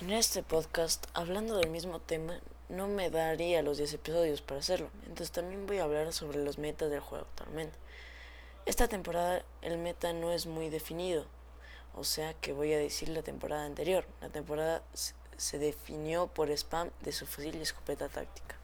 En este podcast, hablando del mismo tema, no me daría los 10 episodios para hacerlo, entonces también voy a hablar sobre los metas del juego actualmente. Esta temporada el meta no es muy definido, o sea que voy a decir la temporada anterior. La temporada se definió por spam de su fusil y escopeta táctica.